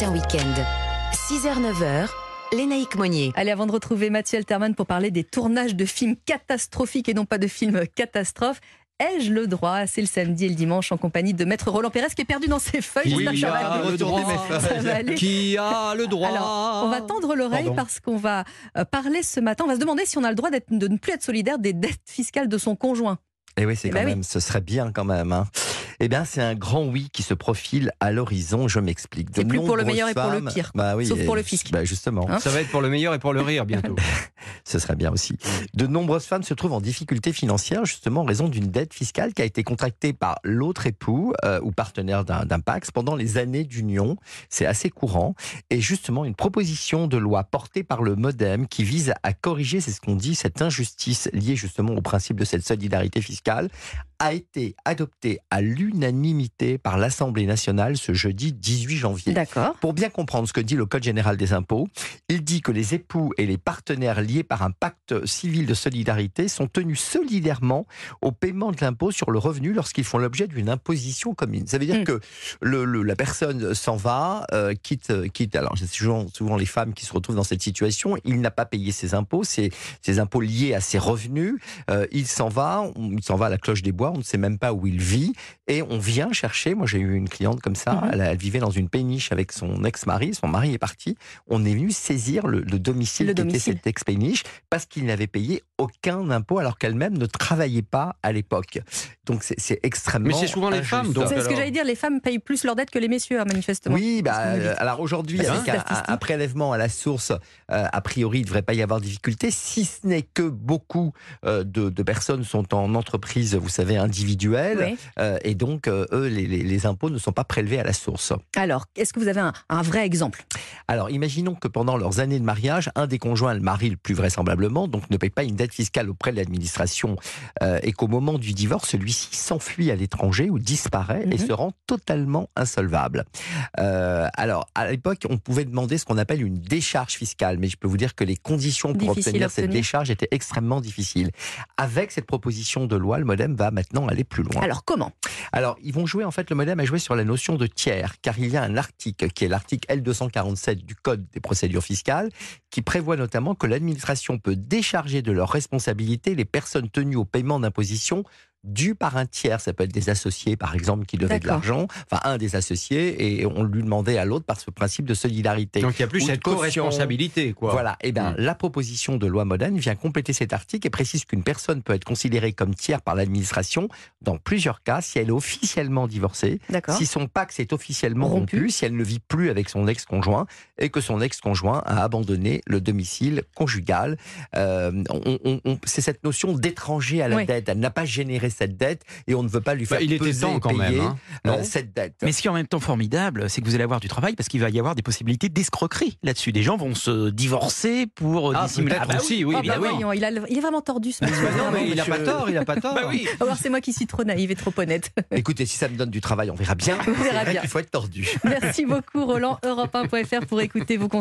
matin week-end. 6h-9h, Lénaïque Monnier. Allez, avant de retrouver Mathieu Alterman pour parler des tournages de films catastrophiques et non pas de films catastrophes, ai-je le droit C'est le samedi et le dimanche en compagnie de Maître Roland Pérez qui est perdu dans ses feuilles. Oui, J'espère que ça va a aller. le droit. Ça va aller. Qui a le droit Alors, on va tendre l'oreille parce qu'on va euh, parler ce matin. On va se demander si on a le droit de ne plus être solidaire des dettes fiscales de son conjoint. Et oui, c'est Eh quand ben oui. même, ce serait bien quand même. hein. Eh bien, c'est un grand oui qui se profile à l'horizon. Je m'explique. C'est plus pour le meilleur et pour le pire. Bah oui, Sauf pour le fisc. Bah justement, Hein Ça va être pour le meilleur et pour le rire bientôt. ce serait bien aussi. De nombreuses femmes se trouvent en difficulté financière justement en raison d'une dette fiscale qui a été contractée par l'autre époux euh, ou partenaire d'un d'un Pax pendant les années d'union. C'est assez courant. Et justement, une proposition de loi portée par le MoDem qui vise à corriger, c'est ce qu'on dit, cette injustice liée justement au principe de cette solidarité fiscale a été adoptée à l'unanimité par l'Assemblée nationale ce jeudi 18 janvier. D'accord. Pour bien comprendre ce que dit le Code général des impôts, il dit que les époux et les partenaires liés par un pacte civil de solidarité sont tenus solidairement au paiement de l'impôt sur le revenu lorsqu'ils font l'objet d'une imposition commune. Ça veut dire Mm. que le, le- la personne s'en va, euh, quitte, quitte. Alors, c'est souvent, souvent les femmes qui se retrouvent dans cette situation. Il n'a pas payé ses impôts, ses, ses impôts liés à ses revenus. Euh, il s'en va, on- il s'en va à la cloche des bois. On ne sait même pas où il vit et on vient chercher. Moi, j'ai eu une cliente comme ça. Mhm. elle, elle vivait dans une péniche avec son ex-mari. Son mari est parti. On est venu saisir le, le domicile Le qui était cette ex-péniche parce qu'il n'avait payé aucun impôt alors qu'elle-même ne travaillait pas à l'époque. Donc c'est extrêmement. Mais c'est souvent les femmes. C'est ce que alors j'allais dire, les femmes payent plus leurs dettes que les messieurs, hein, manifestement. Oui, bah, euh, alors aujourd'hui, Bah, avec un, prélèvement à la source, euh, a priori, il ne devrait pas y avoir de difficulté, si ce n'est que beaucoup euh, de, de personnes sont en entreprise, vous savez, individuelle, Oui. euh, et donc, euh, eux, les, les- les impôts ne sont pas prélevés à la source. Alors, est-ce que vous avez un, un vrai exemple? Alors, imaginons que pendant leurs années de mariage, un des conjoints, le mari le plus vraisemblablement, donc ne paye pas une dette fiscale auprès de l'administration, euh, et qu'au moment du divorce, celui-ci s'enfuit à l'étranger ou disparaît et Mhm. se rend totalement insolvable. Euh, alors, à l'époque, on pouvait demander ce qu'on appelle une décharge fiscale, mais je peux vous dire que les conditions pour Difficile obtenir cette décharge étaient extrêmement difficiles. Avec cette proposition de loi, le MoDem va maintenant aller plus loin. Alors, comment? Alors, ils vont jouer, en fait, le modem a joué sur la notion de tiers, car il y a un article qui est l'article L247 du Code des procédures fiscales, qui prévoit notamment que l'administration peut décharger de leurs responsabilités les personnes tenues au paiement d'imposition dues par un tiers. Ça peut être des associés, par exemple, qui devaient de l'argent, enfin, un des associés, et on lui demandait à l'autre par ce principe de solidarité. Donc il y a plus Ou cette co-responsabilité, quoi. Voilà, et bien Mm. la proposition de loi moderne vient compléter cet article et précise qu'une personne peut être considérée comme tiers par l'administration dans plusieurs cas si elle est officiellement divorcée, si son Pax est officiellement Rompu. rompu, si elle ne vit plus avec son ex-conjoint et que son ex-conjoint a abandonné le domicile conjugal. Euh, on- on- on- c'est cette notion d'étranger à la Oui. dette. Elle n'a pas généré cette dette et on ne veut pas lui Bah, faire il était peser temps et quand même. hein. euh, cette dette. Mais ce qui est en même temps formidable, c'est que vous allez avoir du travail parce qu'il va y avoir des possibilités d'escroquerie là-dessus. Des gens vont se divorcer pour Ah, dissimuler. peut-être bah aussi, oui, Oh, bah évidemment. voyons, il, a il est vraiment tordu ce monsieur. Bah non, mais il n'a pas tort, il n'a pas tort. Bah oui. Alors c'est moi qui suis trop naïve et trop honnête. Écoutez, si ça me donne du travail, on verra bien. On verra bien. qu'il faut être tordu. Merci beaucoup Roland, Europe1.fr pour écouter vos conseils.